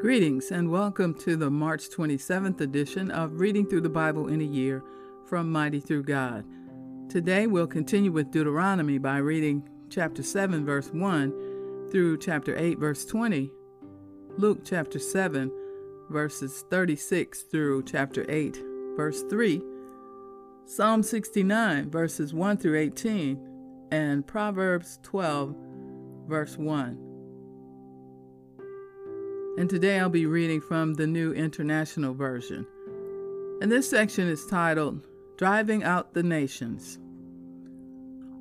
Greetings and welcome to the March 27th edition of Reading Through the Bible in a Year from Mighty Through God. Today we'll continue with Deuteronomy by reading chapter 7, verse 1 through chapter 8, verse 20, Luke chapter 7, verses 36 through chapter 8, verse 3, Psalm 69, verses 1 through 18, and Proverbs 12, verse 1. And today I'll be reading from the New International Version. And this section is titled Driving Out the Nations.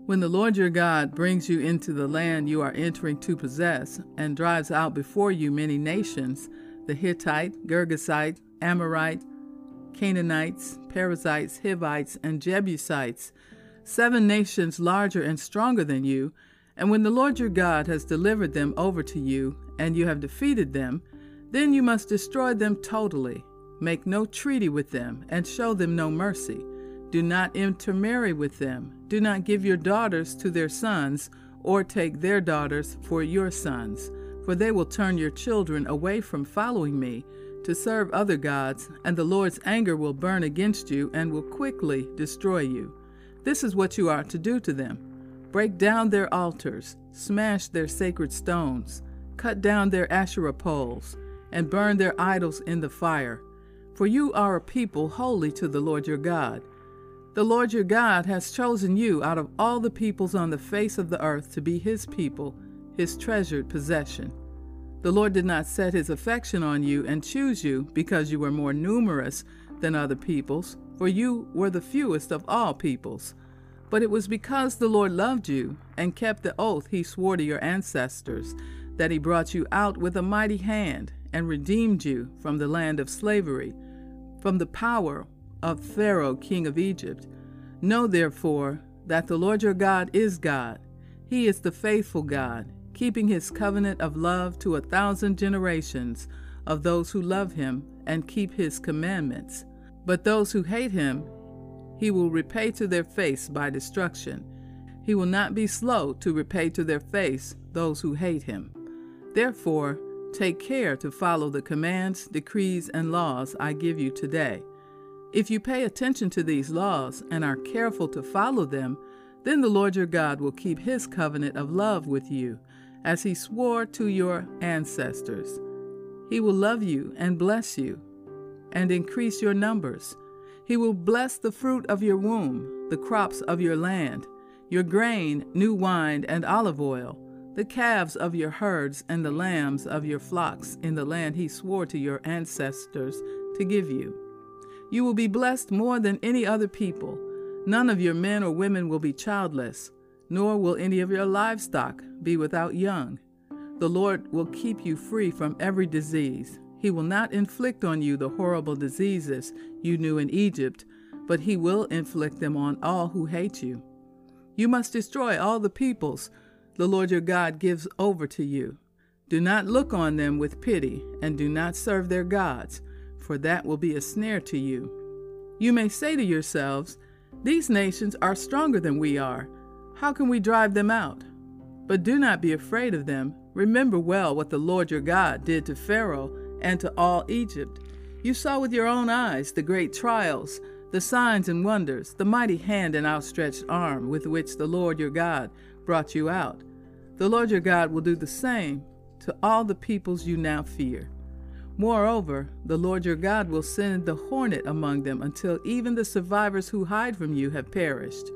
When the Lord your God brings you into the land you are entering to possess, and drives out before you many nations the Hittite, Girgashite, Amorite, Canaanites, Perizzites, Hivites, and Jebusites, seven nations larger and stronger than you, and when the Lord your God has delivered them over to you, and you have defeated them, then you must destroy them totally. Make no treaty with them, and show them no mercy. Do not intermarry with them. Do not give your daughters to their sons, or take their daughters for your sons, for they will turn your children away from following me to serve other gods, and the Lord's anger will burn against you and will quickly destroy you. This is what you are to do to them break down their altars, smash their sacred stones, cut down their Asherah poles and burn their idols in the fire. For you are a people holy to the Lord your God. The Lord your God has chosen you out of all the peoples on the face of the earth to be his people, his treasured possession. The Lord did not set his affection on you and choose you because you were more numerous than other peoples, for you were the fewest of all peoples. But it was because the Lord loved you and kept the oath he swore to your ancestors that he brought you out with a mighty hand and redeemed you from the land of slavery, from the power of Pharaoh, king of Egypt. Know therefore that the Lord your God is God. He is the faithful God, keeping his covenant of love to a thousand generations of those who love him and keep his commandments. But those who hate him, he will repay to their face by destruction. He will not be slow to repay to their face those who hate him. Therefore, Take care to follow the commands, decrees, and laws I give you today. If you pay attention to these laws and are careful to follow them, then the Lord your God will keep his covenant of love with you, as he swore to your ancestors. He will love you and bless you, and increase your numbers. He will bless the fruit of your womb, the crops of your land, your grain, new wine, and olive oil the calves of your herds and the lambs of your flocks in the land he swore to your ancestors to give you. You will be blessed more than any other people. None of your men or women will be childless, nor will any of your livestock be without young. The Lord will keep you free from every disease. He will not inflict on you the horrible diseases you knew in Egypt, but he will inflict them on all who hate you. You must destroy all the peoples the Lord your God gives over to you. Do not look on them with pity, and do not serve their gods, for that will be a snare to you. You may say to yourselves, These nations are stronger than we are. How can we drive them out? But do not be afraid of them. Remember well what the Lord your God did to Pharaoh and to all Egypt. You saw with your own eyes the great trials, the signs and wonders, the mighty hand and outstretched arm with which the Lord your God brought you out. The Lord your God will do the same to all the peoples you now fear. Moreover, the Lord your God will send the hornet among them until even the survivors who hide from you have perished.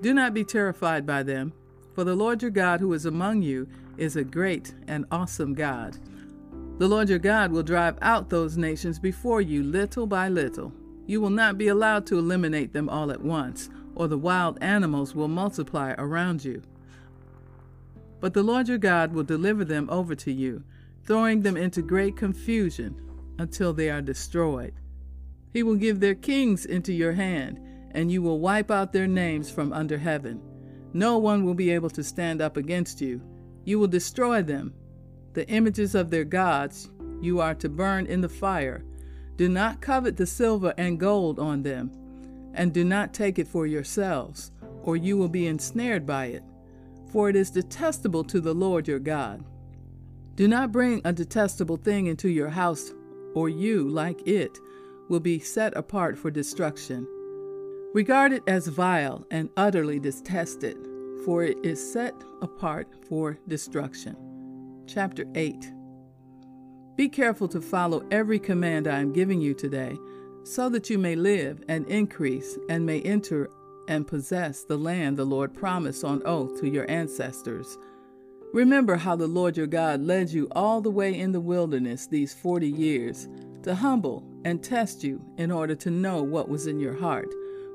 Do not be terrified by them, for the Lord your God who is among you is a great and awesome God. The Lord your God will drive out those nations before you little by little. You will not be allowed to eliminate them all at once, or the wild animals will multiply around you. But the Lord your God will deliver them over to you, throwing them into great confusion until they are destroyed. He will give their kings into your hand, and you will wipe out their names from under heaven. No one will be able to stand up against you. You will destroy them. The images of their gods you are to burn in the fire. Do not covet the silver and gold on them, and do not take it for yourselves, or you will be ensnared by it for it is detestable to the Lord your God. Do not bring a detestable thing into your house, or you, like it, will be set apart for destruction. Regard it as vile and utterly detested, for it is set apart for destruction. Chapter 8 Be careful to follow every command I am giving you today, so that you may live and increase and may enter and possess the land the Lord promised on oath to your ancestors. Remember how the Lord your God led you all the way in the wilderness these forty years to humble and test you in order to know what was in your heart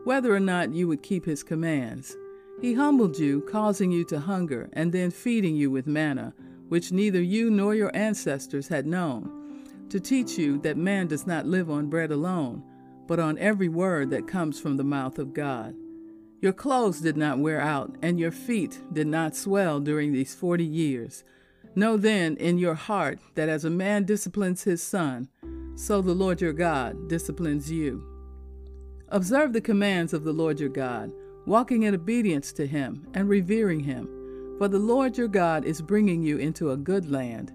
whether or not you would keep his commands. He humbled you, causing you to hunger, and then feeding you with manna, which neither you nor your ancestors had known, to teach you that man does not live on bread alone, but on every word that comes from the mouth of God. Your clothes did not wear out, and your feet did not swell during these forty years. Know then in your heart that as a man disciplines his son, so the Lord your God disciplines you. Observe the commands of the Lord your God, walking in obedience to him and revering him. For the Lord your God is bringing you into a good land,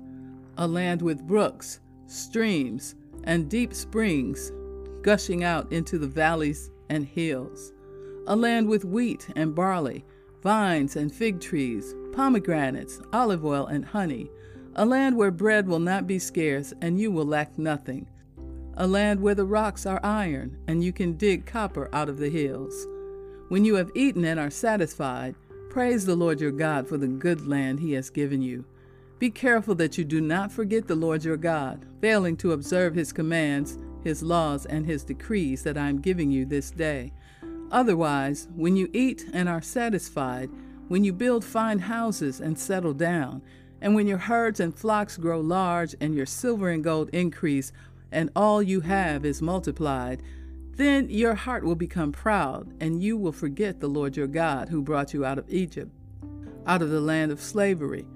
a land with brooks, streams, and deep springs gushing out into the valleys and hills, a land with wheat and barley, vines and fig trees, pomegranates, olive oil, and honey, a land where bread will not be scarce and you will lack nothing a land where the rocks are iron, and you can dig copper out of the hills. When you have eaten and are satisfied, praise the Lord your God for the good land he has given you. Be careful that you do not forget the Lord your God, failing to observe his commands, his laws, and his decrees that I am giving you this day. Otherwise, when you eat and are satisfied, when you build fine houses and settle down, and when your herds and flocks grow large and your silver and gold increase, and all you have is multiplied, then your heart will become proud, and you will forget the Lord your God who brought you out of Egypt, out of the land of slavery.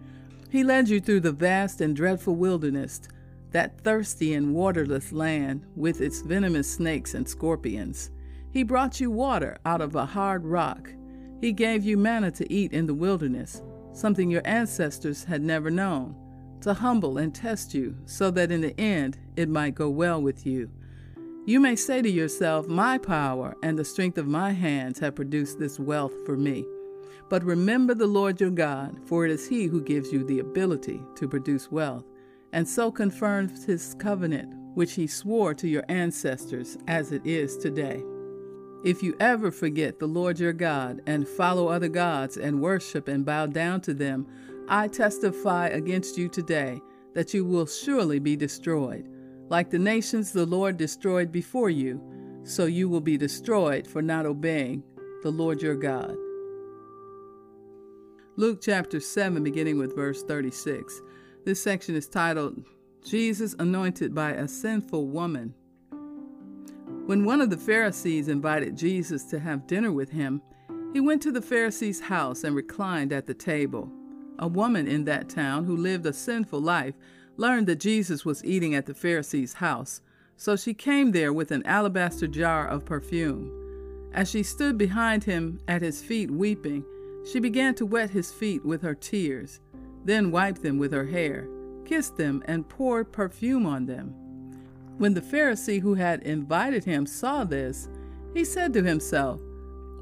He led you through the vast and dreadful wilderness, that thirsty and waterless land with its venomous snakes and scorpions. He brought you water out of a hard rock. He gave you manna to eat in the wilderness, something your ancestors had never known to humble and test you, so that in the end it might go well with you. You may say to yourself, My power and the strength of my hands have produced this wealth for me. But remember the Lord your God, for it is He who gives you the ability to produce wealth, and so confirms His covenant, which He swore to your ancestors, as it is today. If you ever forget the Lord your God and follow other gods and worship and bow down to them, I testify against you today that you will surely be destroyed. Like the nations the Lord destroyed before you, so you will be destroyed for not obeying the Lord your God. Luke chapter 7, beginning with verse 36. This section is titled, Jesus Anointed by a Sinful Woman. When one of the Pharisees invited Jesus to have dinner with him, he went to the Pharisee's house and reclined at the table. A woman in that town who lived a sinful life learned that Jesus was eating at the Pharisee's house, so she came there with an alabaster jar of perfume. As she stood behind him at his feet weeping, she began to wet his feet with her tears, then wiped them with her hair, kissed them, and poured perfume on them. When the Pharisee who had invited him saw this, he said to himself,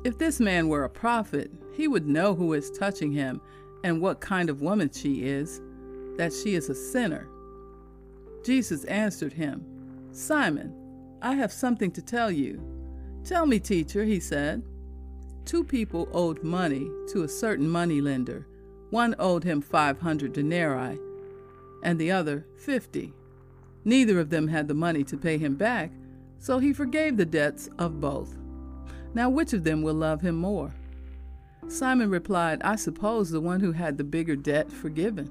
If this man were a prophet, he would know who is touching him and what kind of woman she is, that she is a sinner. Jesus answered him, Simon, I have something to tell you. Tell me, teacher, he said. Two people owed money to a certain money lender. One owed him 500 denarii, and the other 50. Neither of them had the money to pay him back, so he forgave the debts of both. Now, which of them will love him more? Simon replied, I suppose the one who had the bigger debt forgiven.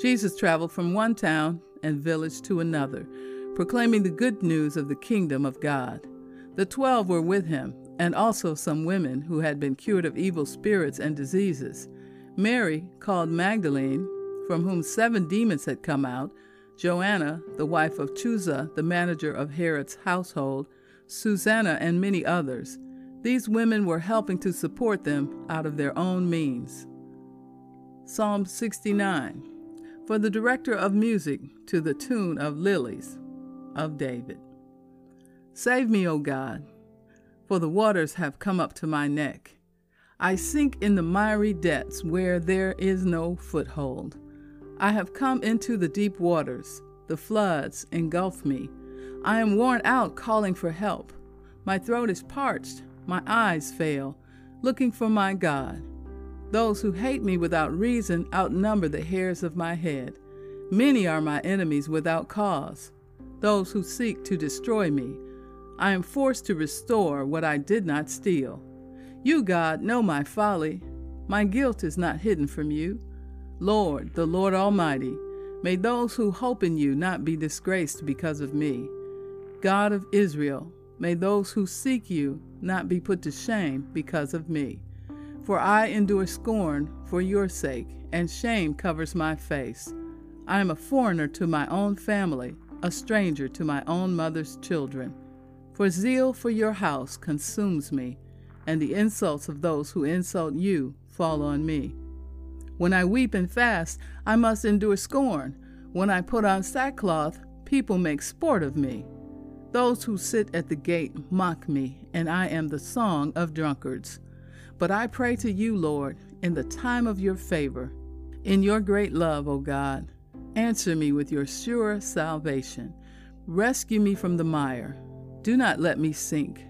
Jesus traveled from one town and village to another, proclaiming the good news of the kingdom of God. The twelve were with him, and also some women who had been cured of evil spirits and diseases. Mary, called Magdalene, from whom seven demons had come out, Joanna, the wife of Chuza, the manager of Herod's household, Susanna, and many others. These women were helping to support them out of their own means. Psalm 69 For the director of music to the tune of Lilies of David. Save me, O God, for the waters have come up to my neck. I sink in the miry depths where there is no foothold. I have come into the deep waters, the floods engulf me. I am worn out calling for help. My throat is parched, my eyes fail, looking for my God. Those who hate me without reason outnumber the hairs of my head. Many are my enemies without cause, those who seek to destroy me. I am forced to restore what I did not steal. You, God, know my folly. My guilt is not hidden from you. Lord, the Lord Almighty, may those who hope in you not be disgraced because of me. God of Israel, may those who seek you not be put to shame because of me. For I endure scorn for your sake, and shame covers my face. I am a foreigner to my own family, a stranger to my own mother's children. For zeal for your house consumes me, and the insults of those who insult you fall on me. When I weep and fast, I must endure scorn. When I put on sackcloth, people make sport of me. Those who sit at the gate mock me, and I am the song of drunkards. But I pray to you, Lord, in the time of your favor. In your great love, O God, answer me with your sure salvation. Rescue me from the mire. Do not let me sink.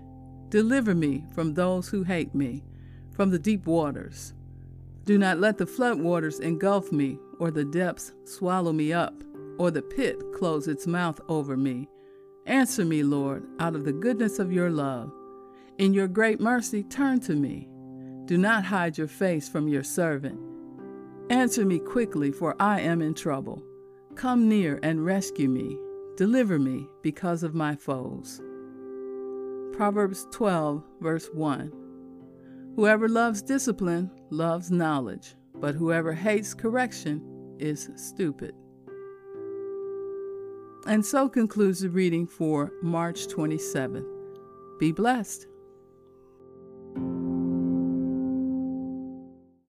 Deliver me from those who hate me, from the deep waters. Do not let the flood waters engulf me, or the depths swallow me up, or the pit close its mouth over me. Answer me, Lord, out of the goodness of your love. In your great mercy, turn to me. Do not hide your face from your servant. Answer me quickly, for I am in trouble. Come near and rescue me. Deliver me because of my foes. Proverbs 12, verse 1. Whoever loves discipline loves knowledge, but whoever hates correction is stupid. And so concludes the reading for March 27th. Be blessed.